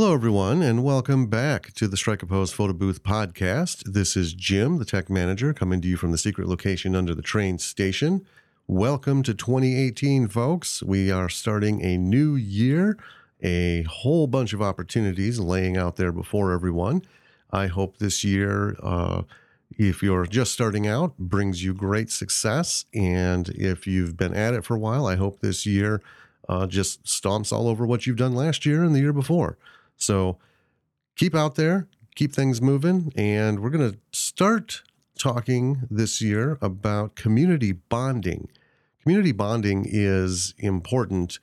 Hello, everyone, and welcome back to the Strike a Pose Photo Booth podcast. This is Jim, the tech manager, coming to you from the secret location under the train station. Welcome to 2018, folks. We are starting a new year, a whole bunch of opportunities laying out there before everyone. I hope this year, uh, if you're just starting out, brings you great success. And if you've been at it for a while, I hope this year uh, just stomps all over what you've done last year and the year before. So keep out there, keep things moving. And we're going to start talking this year about community bonding. Community bonding is important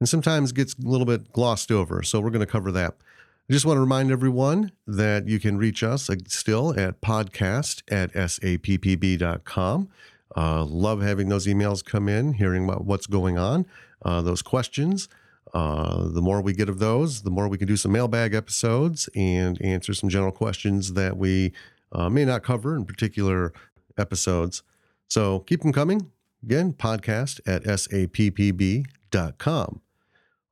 and sometimes gets a little bit glossed over. So we're going to cover that. I just want to remind everyone that you can reach us still at podcast at sappb.com. Uh, love having those emails come in, hearing about what's going on, uh, those questions. Uh, the more we get of those, the more we can do some mailbag episodes and answer some general questions that we uh, may not cover in particular episodes. So keep them coming. Again, podcast at sappb.com.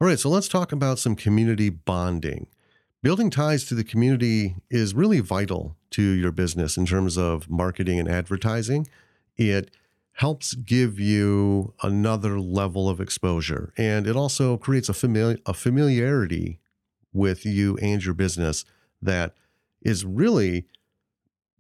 All right, so let's talk about some community bonding. Building ties to the community is really vital to your business in terms of marketing and advertising. It helps give you another level of exposure. And it also creates a, famili- a familiarity with you and your business that is really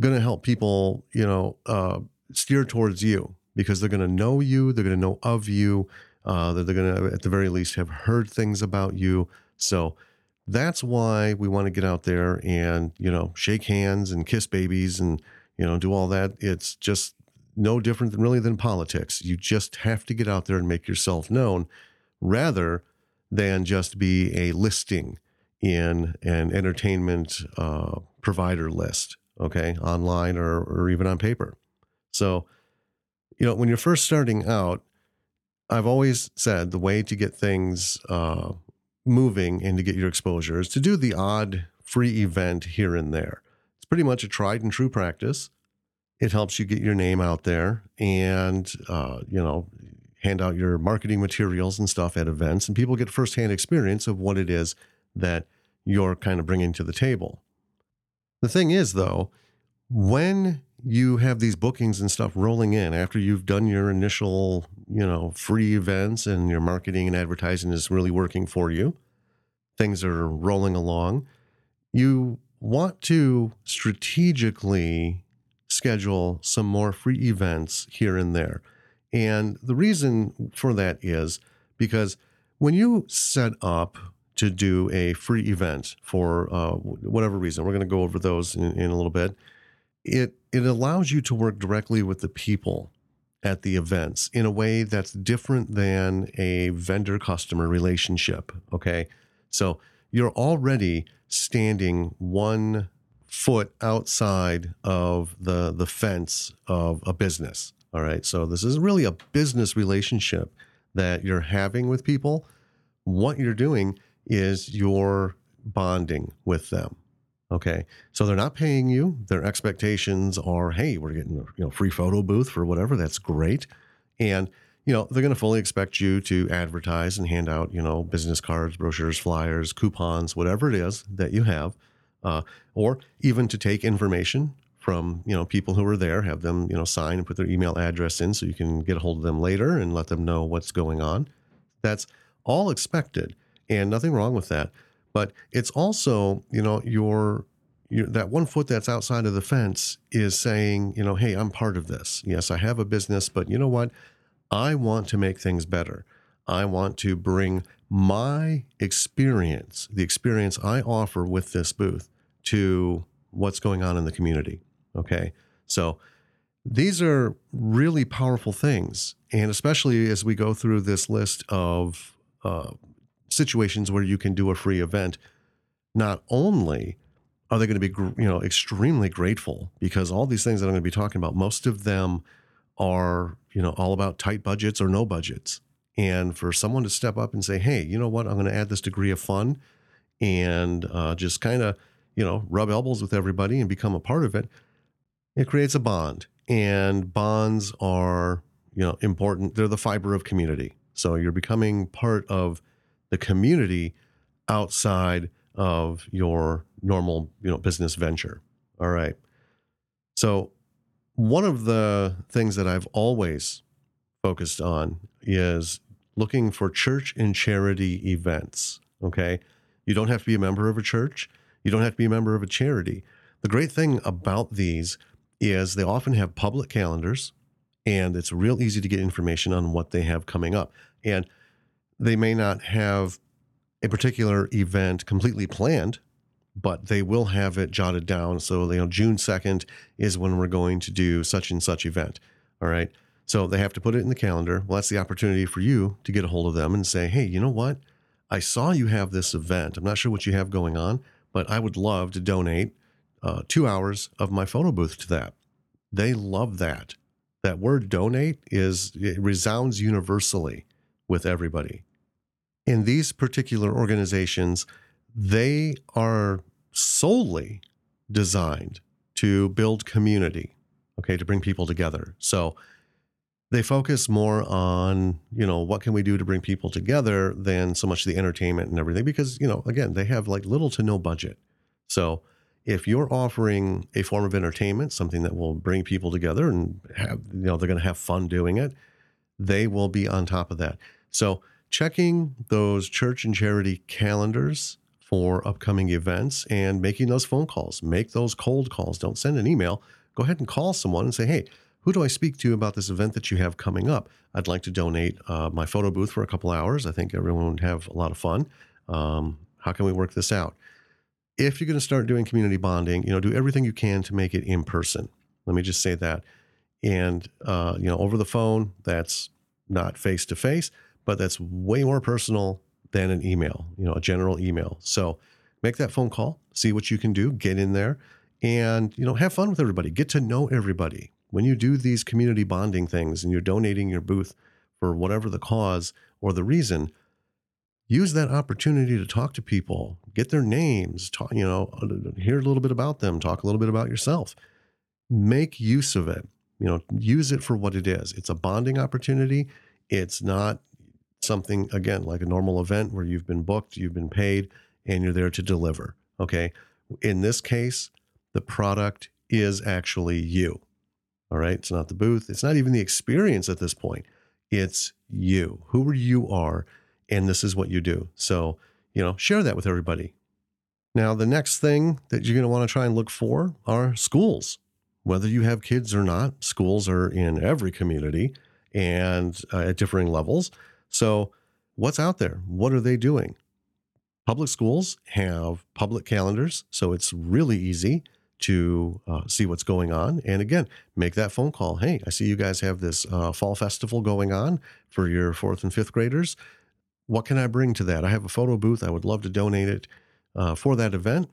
going to help people, you know, uh, steer towards you because they're going to know you, they're going to know of you, uh, they're going to, at the very least, have heard things about you. So that's why we want to get out there and, you know, shake hands and kiss babies and, you know, do all that. It's just no different than really than politics. You just have to get out there and make yourself known rather than just be a listing in an entertainment uh, provider list, okay, online or, or even on paper. So, you know, when you're first starting out, I've always said the way to get things uh, moving and to get your exposure is to do the odd free event here and there. It's pretty much a tried and true practice. It helps you get your name out there and, uh, you know, hand out your marketing materials and stuff at events, and people get firsthand experience of what it is that you're kind of bringing to the table. The thing is, though, when you have these bookings and stuff rolling in after you've done your initial, you know, free events and your marketing and advertising is really working for you, things are rolling along, you want to strategically schedule some more free events here and there. And the reason for that is because when you set up to do a free event for uh, whatever reason, we're going to go over those in, in a little bit. It it allows you to work directly with the people at the events in a way that's different than a vendor customer relationship. Okay, so you're already standing one foot outside of the the fence of a business. All right. So this is really a business relationship that you're having with people. What you're doing is you're bonding with them. Okay. So they're not paying you. Their expectations are, hey, we're getting a you know free photo booth for whatever. That's great. And you know, they're going to fully expect you to advertise and hand out, you know, business cards, brochures, flyers, coupons, whatever it is that you have uh, or even to take information from you know people who are there, have them you know sign and put their email address in so you can get a hold of them later and let them know what's going on. That's all expected and nothing wrong with that. But it's also you know your you, that one foot that's outside of the fence is saying, you know, hey, I'm part of this. Yes, I have a business, but you know what? I want to make things better. I want to bring my experience, the experience I offer with this booth, to what's going on in the community. Okay. So these are really powerful things. And especially as we go through this list of uh, situations where you can do a free event, not only are they going to be you know extremely grateful because all these things that I'm going to be talking about, most of them are you know all about tight budgets or no budgets. And for someone to step up and say, "Hey, you know what? I'm going to add this degree of fun," and uh, just kind of you know, rub elbows with everybody and become a part of it, it creates a bond. And bonds are, you know, important. They're the fiber of community. So you're becoming part of the community outside of your normal, you know, business venture. All right. So one of the things that I've always focused on is looking for church and charity events. Okay. You don't have to be a member of a church. You don't have to be a member of a charity. The great thing about these is they often have public calendars and it's real easy to get information on what they have coming up. And they may not have a particular event completely planned, but they will have it jotted down. So, you know, June 2nd is when we're going to do such and such event. All right. So they have to put it in the calendar. Well, that's the opportunity for you to get a hold of them and say, hey, you know what? I saw you have this event. I'm not sure what you have going on, but I would love to donate uh, two hours of my photo booth to that. They love that. That word donate is, it resounds universally with everybody. In these particular organizations, they are solely designed to build community, okay, to bring people together. So they focus more on, you know, what can we do to bring people together than so much the entertainment and everything because, you know, again, they have like little to no budget. So if you're offering a form of entertainment, something that will bring people together and have, you know, they're going to have fun doing it, they will be on top of that. So checking those church and charity calendars for upcoming events and making those phone calls. Make those cold calls. Don't send an email. Go ahead and call someone and say, hey, who do I speak to about this event that you have coming up? I'd like to donate uh, my photo booth for a couple hours. I think everyone would have a lot of fun. Um, how can we work this out? If you're going to start doing community bonding, you know, do everything you can to make it in person. Let me just say that. And uh, you know, over the phone, that's not face to face, but that's way more personal than an email, you know, a general email. So make that phone call, see what you can do, get in there and, you know, have fun with everybody, get to know everybody. When you do these community bonding things and you're donating your booth for whatever the cause or the reason, use that opportunity to talk to people, get their names, talk, you know, uh, hear a little bit about them, talk a little bit about yourself. Make use of it. You know, use it for what it is. It's a bonding opportunity. It's not something, again, like a normal event where you've been booked, you've been paid, and you're there to deliver. Okay. In this case, the product is actually you. All right. It's not the booth. It's not even the experience at this point. It's you, who you are. And this is what you do. So, you know, share that with everybody. Now, the next thing that you're going to want to try and look for are schools. Whether you have kids or not, schools are in every community and uh, at differing levels. So, what's out there? What are they doing? Public schools have public calendars, so it's really easy to uh, see what's going on. And again, make that phone call. Hey, I see you guys have this uh, fall festival going on for your fourth and fifth graders. What can I bring to that? I have a photo booth. I would love to donate it uh, for that event,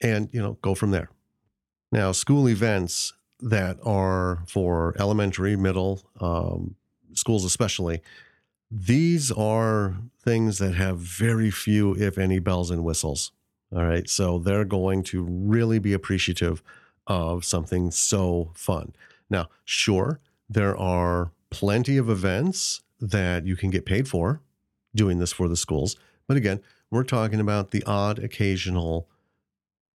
and you know, go from there. Now, school events that are for elementary, middle um, schools, especially these are things that have very few, if any, bells and whistles. All right. So they're going to really be appreciative of something so fun. Now, sure, there are plenty of events that you can get paid for doing this for the schools. But again, we're talking about the odd occasional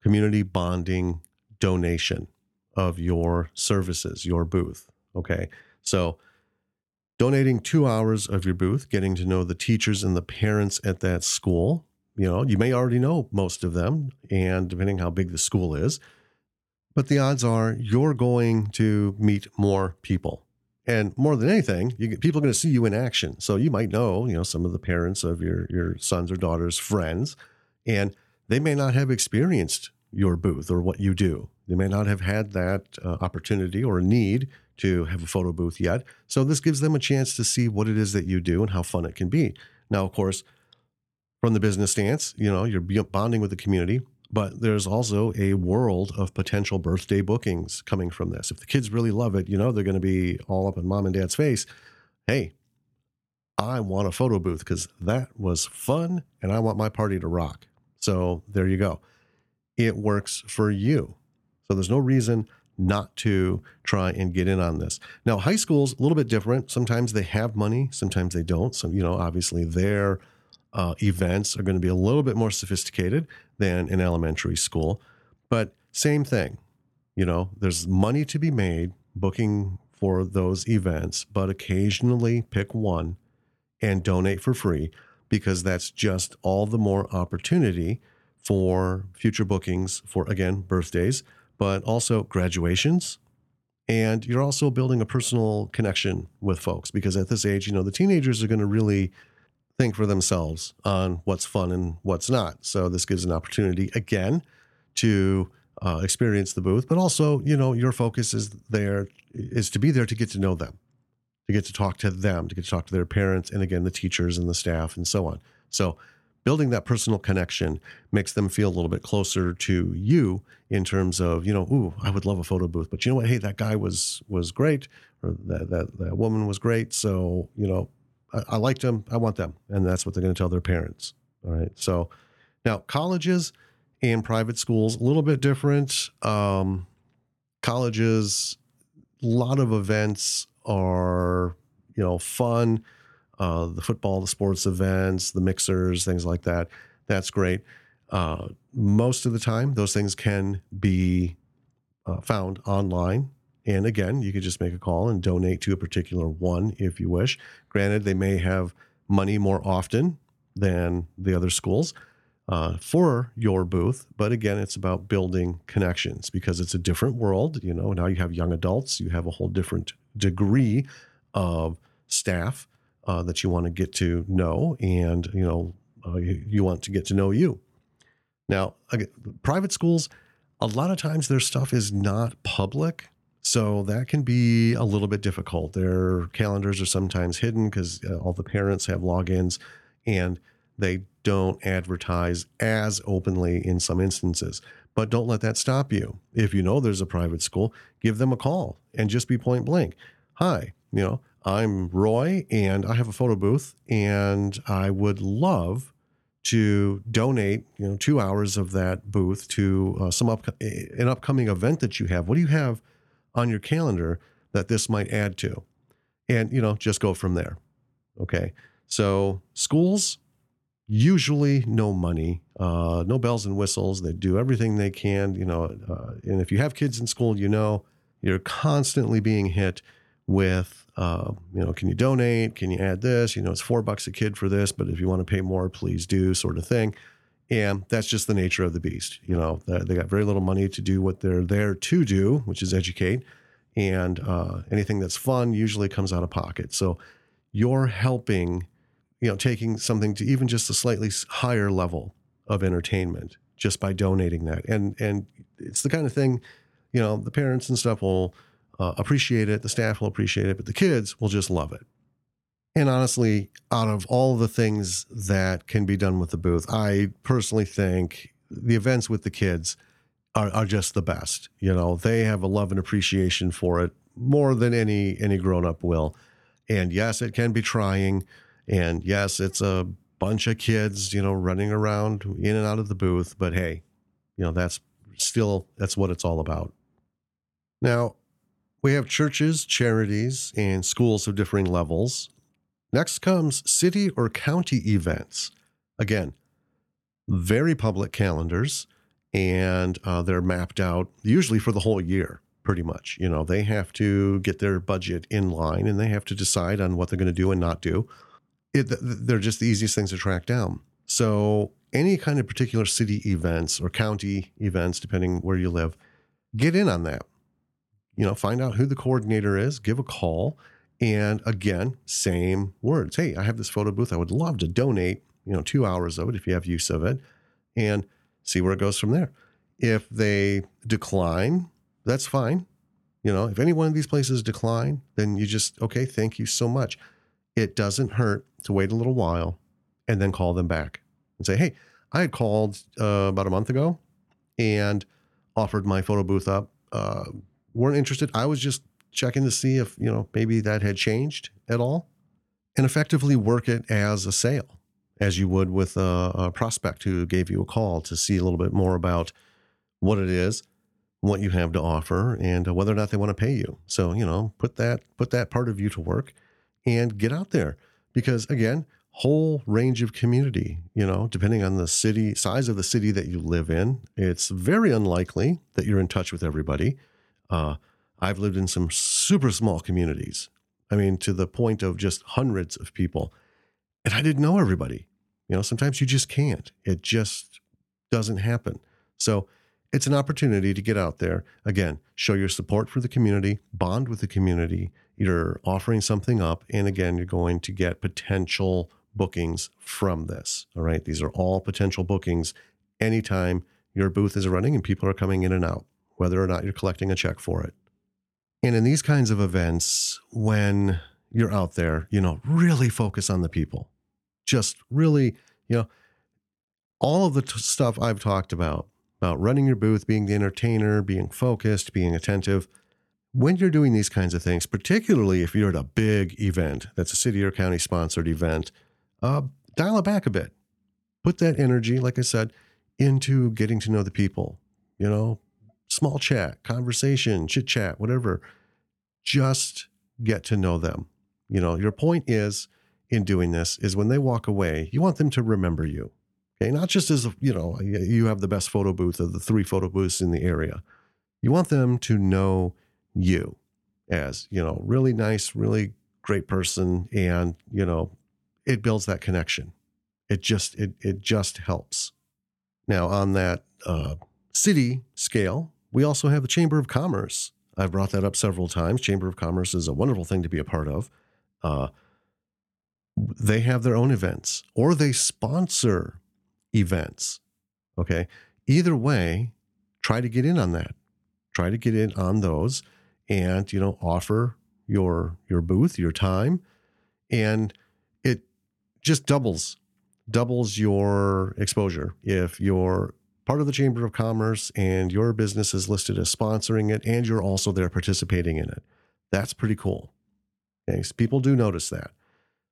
community bonding donation of your services, your booth. Okay. So donating two hours of your booth, getting to know the teachers and the parents at that school. You know, you may already know most of them, and depending how big the school is, but the odds are you're going to meet more people. And more than anything, you, people are going to see you in action. So you might know, you know, some of the parents of your your sons or daughters' friends, and they may not have experienced your booth or what you do. They may not have had that uh, opportunity or need to have a photo booth yet. So this gives them a chance to see what it is that you do and how fun it can be. Now, of course, from the business stance, you know, you're bonding with the community, but there's also a world of potential birthday bookings coming from this. If the kids really love it, you know, they're going to be all up in mom and dad's face. Hey, I want a photo booth because that was fun and I want my party to rock. So there you go. It works for you. So there's no reason not to try and get in on this. Now, high school's a little bit different. Sometimes they have money, sometimes they don't. So, you know, obviously their uh, events are going to be a little bit more sophisticated than in elementary school, but same thing. You know, there's money to be made booking for those events, but occasionally pick one and donate for free because that's just all the more opportunity for future bookings for, again, birthdays, but also graduations. And you're also building a personal connection with folks because at this age, you know, the teenagers are going to really think for themselves on what's fun and what's not. So this gives an opportunity again to uh, experience the booth, but also, you know, your focus is there is to be there to get to know them, to get to talk to them, to get to talk to their parents, and again, the teachers and the staff and so on. So building that personal connection makes them feel a little bit closer to you in terms of, you know, ooh, I would love a photo booth, but you know what? Hey, that guy was was great, or that that, that woman was great. So, you know, I, I liked them. I want them. And that's what they're going to tell their parents. All right. So now colleges and private schools, a little bit different. Um, colleges, a lot of events are, you know, fun. Uh, the football, the sports events, the mixers, things like that. That's great. Uh, most of the time, those things can be uh, found online and again, you could just make a call and donate to a particular one if you wish. Granted, they may have money more often than the other schools uh, for your booth, but again, it's about building connections because it's a different world. You know, now you have young adults, you have a whole different degree of staff uh, that you want to get to know, and you know, uh, you, you want to get to know you. Now, again, private schools, a lot of times their stuff is not public so that can be a little bit difficult. Their calendars are sometimes hidden because uh, all the parents have logins and they don't advertise as openly in some instances. But don't let that stop you. If you know there's a private school, give them a call and just be point blank. Hi, you know, I'm Roy and I have a photo booth and I would love to donate, you know, two hours of that booth to uh, some up, an upcoming event that you have. What do you have on your calendar that this might add to. And, you know, just go from there. Okay. So schools, usually no money, uh, no bells and whistles. They do everything they can, you know. Uh, and if you have kids in school, you know, you're constantly being hit with, uh, you know, can you donate? Can you add this? You know, it's four bucks a kid for this, but if you want to pay more, please do, sort of thing. And that's just the nature of the beast. You know, they got very little money to do what they're there to do, which is educate. And uh, anything that's fun usually comes out of pocket. So you're helping, you know, taking something to even just a slightly higher level of entertainment just by donating that. And and it's the kind of thing, you know, the parents and stuff will uh, appreciate it, the staff will appreciate it, but the kids will just love it. And honestly, out of all the things that can be done with the booth, I personally think the events with the kids are, are just the best. You know, they have a love and appreciation for it more than any any grown up will. And yes, it can be trying. And yes, it's a bunch of kids, you know, running around in and out of the booth. But hey, you know, that's still that's what it's all about. Now, we have churches, charities, and schools of differing levels Next comes city or county events. Again, very public calendars, and uh, they're mapped out usually for the whole year, pretty much. You know, they have to get their budget in line and they have to decide on what they're going to do and not do. It, they're just the easiest things to track down. So, any kind of particular city events or county events, depending where you live, get in on that. You know, find out who the coordinator is, give a call, and again, same words. Hey, I have this photo booth. I would love to donate, you know, two hours of it if you have use of it, and see where it goes from there. If they decline, that's fine. You know, if any one of these places decline, then you just, okay, thank you so much. It doesn't hurt to wait a little while and then call them back and say, hey, I had called uh, about a month ago and offered my photo booth up. Uh, weren't interested. I was just checking to see if, you know, maybe that had changed at all and effectively work it as a sale as you would with a, a prospect who gave you a call to see a little bit more about what it is, what you have to offer and uh, whether or not they want to pay you. So, you know, put that put that part of you to work and get out there because again, whole range of community, you know, depending on the city, size of the city that you live in. It's very unlikely that you're in touch with everybody. Uh, I've lived in some super small communities. I mean, to the point of just hundreds of people. And I didn't know everybody. You know, sometimes you just can't. It just doesn't happen. So it's an opportunity to get out there. Again, show your support for the community, bond with the community. You're offering something up. And again, you're going to get potential bookings from this. All right. These are all potential bookings anytime your booth is running and people are coming in and out, whether or not you're collecting a check for it. And in these kinds of events, when you're out there, you know, really focus on the people. Just really, you know, all of the t- stuff I've talked about, about running your booth, being the entertainer, being focused, being attentive. When you're doing these kinds of things, particularly if you're at a big event that's a city or county sponsored event, uh, dial it back a bit. Put that energy, like I said, into getting to know the people. You know, small chat, conversation, chit chat, whatever. Just get to know them. You know, your point is in doing this is when they walk away, you want them to remember you. Okay. Not just as, you know, you have the best photo booth of the three photo booths in the area. You want them to know you as, you know, really nice, really great person. And, you know, it builds that connection. It just it it just helps. Now on that uh, city scale, we also have the Chamber of Commerce. I've brought that up several times. Chamber of Commerce is a wonderful thing to be a part of. Uh, they have their own events or they sponsor events. Okay. Either way, try to get in on that. Try to get in on those and, you know, offer your your booth, your time. And it just doubles doubles your exposure if you're part of the chamber of commerce and your business is listed as sponsoring it and you're also there participating in it. That's pretty cool. Okay so people do notice that.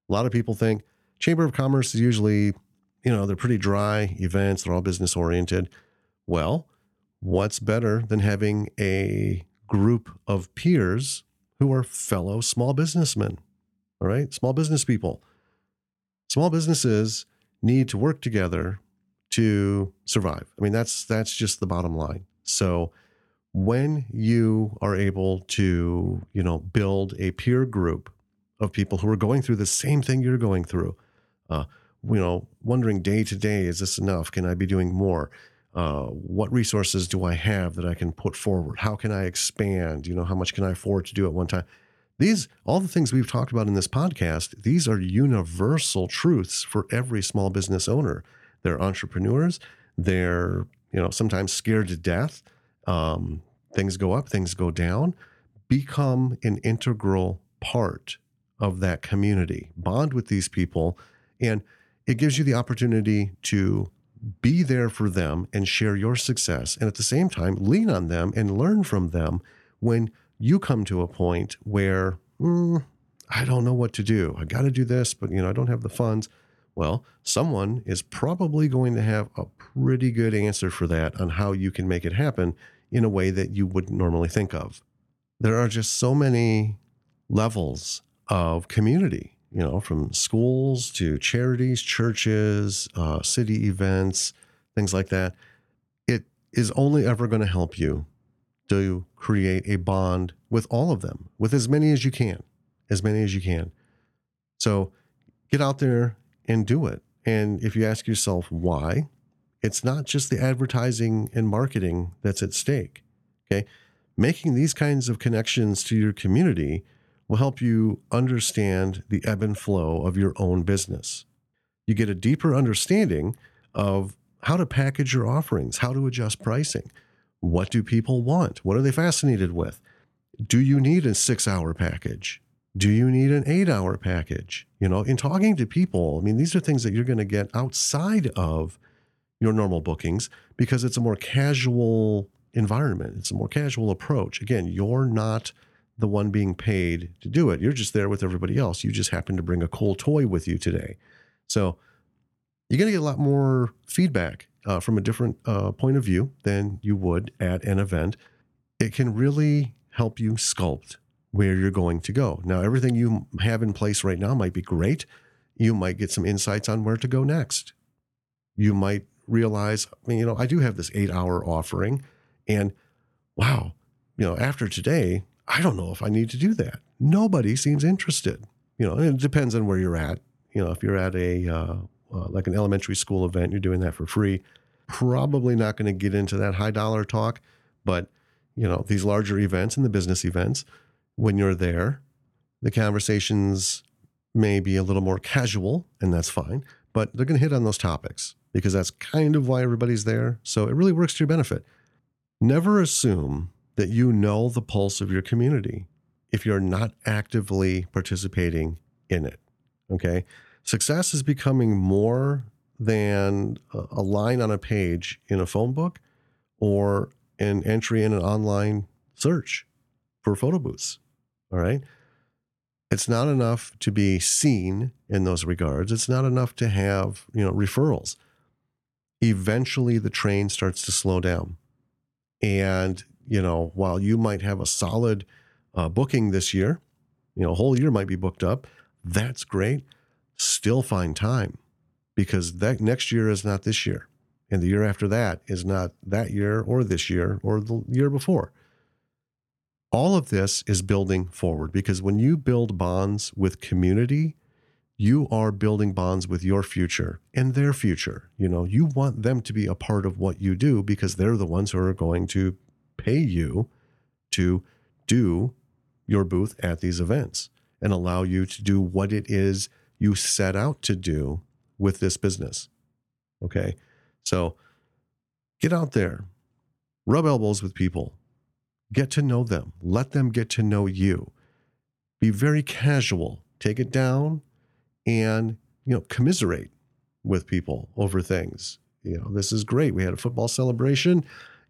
A lot of people think chamber of commerce is usually you know they're pretty dry events they're all business oriented. Well what's better than having a group of peers who are fellow small businessmen all right? Small business people. Small businesses need to work together to survive. I mean, that's that's just the bottom line. So when you are able to, you know, build a peer group of people who are going through the same thing you're going through, uh, you know, wondering day to day, is this enough? Can I be doing more? Uh, what resources do I have that I can put forward? How can I expand? You know, how much can I afford to do at one time? These, all the things we've talked about in this podcast, these are universal truths for every small business owner. They're entrepreneurs. They're, you know, sometimes scared to death. Um, things go up, things go down. Become an integral part of that community. Bond with these people. And it gives you the opportunity to be there for them and share your success. And at the same time, lean on them and learn from them when you come to a point where mm, I don't know what to do. I got to do this, but you know I don't have the funds. Well, someone is probably going to have a pretty good answer for that on how you can make it happen in a way that you wouldn't normally think of. There are just so many levels of community, you know, from schools to charities, churches, uh, city events, things like that. It is only ever going to help you to create a bond with all of them, with as many as you can, as many as you can. So get out there and do it. And if you ask yourself why, it's not just the advertising and marketing that's at stake. Okay. Making these kinds of connections to your community will help you understand the ebb and flow of your own business. You get a deeper understanding of how to package your offerings, how to adjust pricing, what do people want? What are they fascinated with? Do you need a six hour package? Do you need an eight hour package? You know, in talking to people, I mean, these are things that you're going to get outside of your normal bookings because it's a more casual environment. It's a more casual approach. Again, you're not the one being paid to do it. You're just there with everybody else. You just happen to bring a cool toy with you today. So you're going to get a lot more feedback uh, from a different uh, point of view than you would at an event, it can really help you sculpt where you're going to go. Now, everything you have in place right now might be great. you might get some insights on where to go next. You might realize, I mean, you know, I do have this eight hour offering, and wow, you know, after today, I don't know if I need to do that. Nobody seems interested. You know, it depends on where you're at. You know, if you're at a uh, uh, like an elementary school event, you're doing that for free. Probably not going to get into that high dollar talk, but you know, these larger events and the business events, when you're there, the conversations may be a little more casual, and that's fine, but they're going to hit on those topics because that's kind of why everybody's there. So it really works to your benefit. Never assume that you know the pulse of your community if you're not actively participating in it. Okay. Success is becoming more than a line on a page in a phone book or an entry in an online search for photo booths. All right. It's not enough to be seen in those regards. It's not enough to have, you know, referrals. Eventually the train starts to slow down. And, you know, while you might have a solid uh, booking this year, you know, a whole year might be booked up, that's great. Still find time because that next year is not this year. And the year after that is not that year or this year or the year before. All of this is building forward because when you build bonds with community, you are building bonds with your future and their future. You know, you want them to be a part of what you do because they're the ones who are going to pay you to do your booth at these events and allow you to do what it is you set out to do with this business. Okay. So get out there, rub elbows with people, Get to know them. Let them get to know you. Be very casual. Take it down and, you know, commiserate with people over things. You know, this is great. We had a football celebration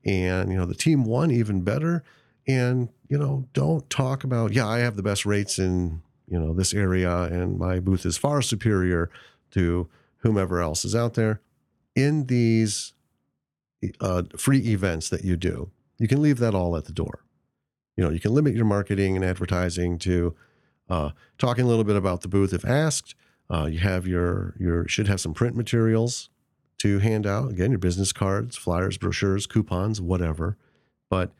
and, you know, the team won even better. And, you know, don't talk about, yeah, I have the best rates in, you know, this area and my booth is far superior to whomever else is out there. In these uh, free events that you do, you can leave that all at the door. You know, you can limit your marketing and advertising to uh, talking a little bit about the booth if asked. Uh, you have your your should have some print materials to hand out. Again, your business cards, flyers, brochures, coupons, whatever. But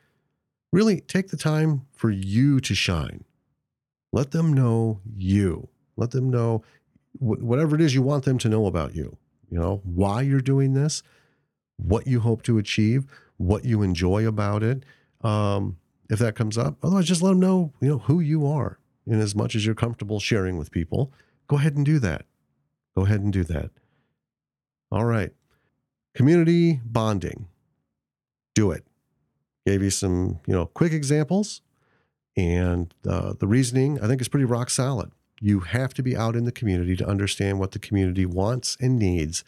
really take the time for you to shine. Let them know you. Let them know wh- whatever it is you want them to know about you. You know, why you're doing this, what you hope to achieve, what you enjoy about it. Um, if that comes up, otherwise, just let them know, you know, who you are. And as much as you're comfortable sharing with people, go ahead and do that. Go ahead and do that. All right. Community bonding. Do it. Gave you some, you know, quick examples. And uh, the reasoning, I think, is pretty rock solid. You have to be out in the community to understand what the community wants and needs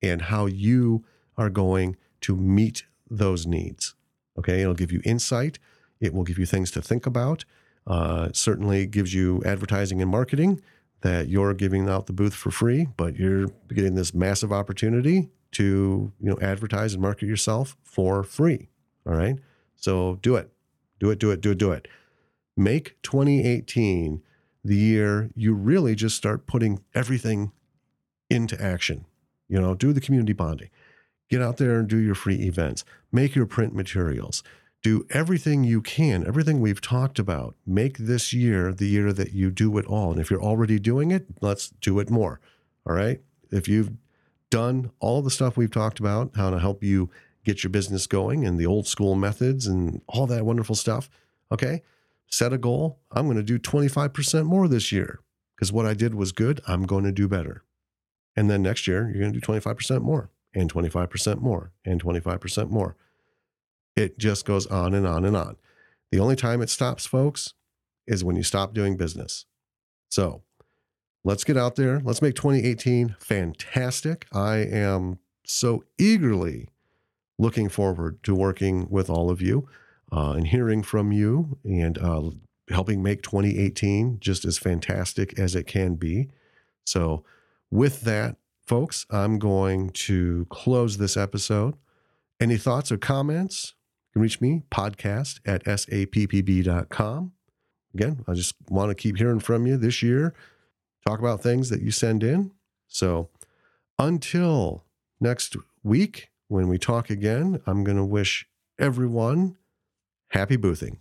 and how you are going to meet those needs. Okay, it'll give you insight. It will give you things to think about. Uh, certainly gives you advertising and marketing that you're giving out the booth for free, but you're getting this massive opportunity to you know advertise and market yourself for free. All right, so do it, do it, do it, do it, do it. Make 2018 the year you really just start putting everything into action. You know, do the community bonding Get out there and do your free events. Make your print materials. Do everything you can, everything we've talked about. Make this year the year that you do it all. And if you're already doing it, let's do it more. All right. If you've done all the stuff we've talked about, how to help you get your business going and the old school methods and all that wonderful stuff, okay, set a goal. I'm going to do 25% more this year because what I did was good. I'm going to do better. And then next year, you're going to do 25% more and 25% more and 25% more. It just goes on and on and on. The only time it stops, folks, is when you stop doing business. So let's get out there. Let's make 2018 fantastic. I am so eagerly looking forward to working with all of you uh, and hearing from you and uh, helping make 2018 just as fantastic as it can be. So, with that, folks, I'm going to close this episode. Any thoughts or comments? You can reach me, podcast at sappb.com. Again, I just want to keep hearing from you this year. talk about things that you send in. So until next week, when we talk again, I'm going to wish everyone happy boothing.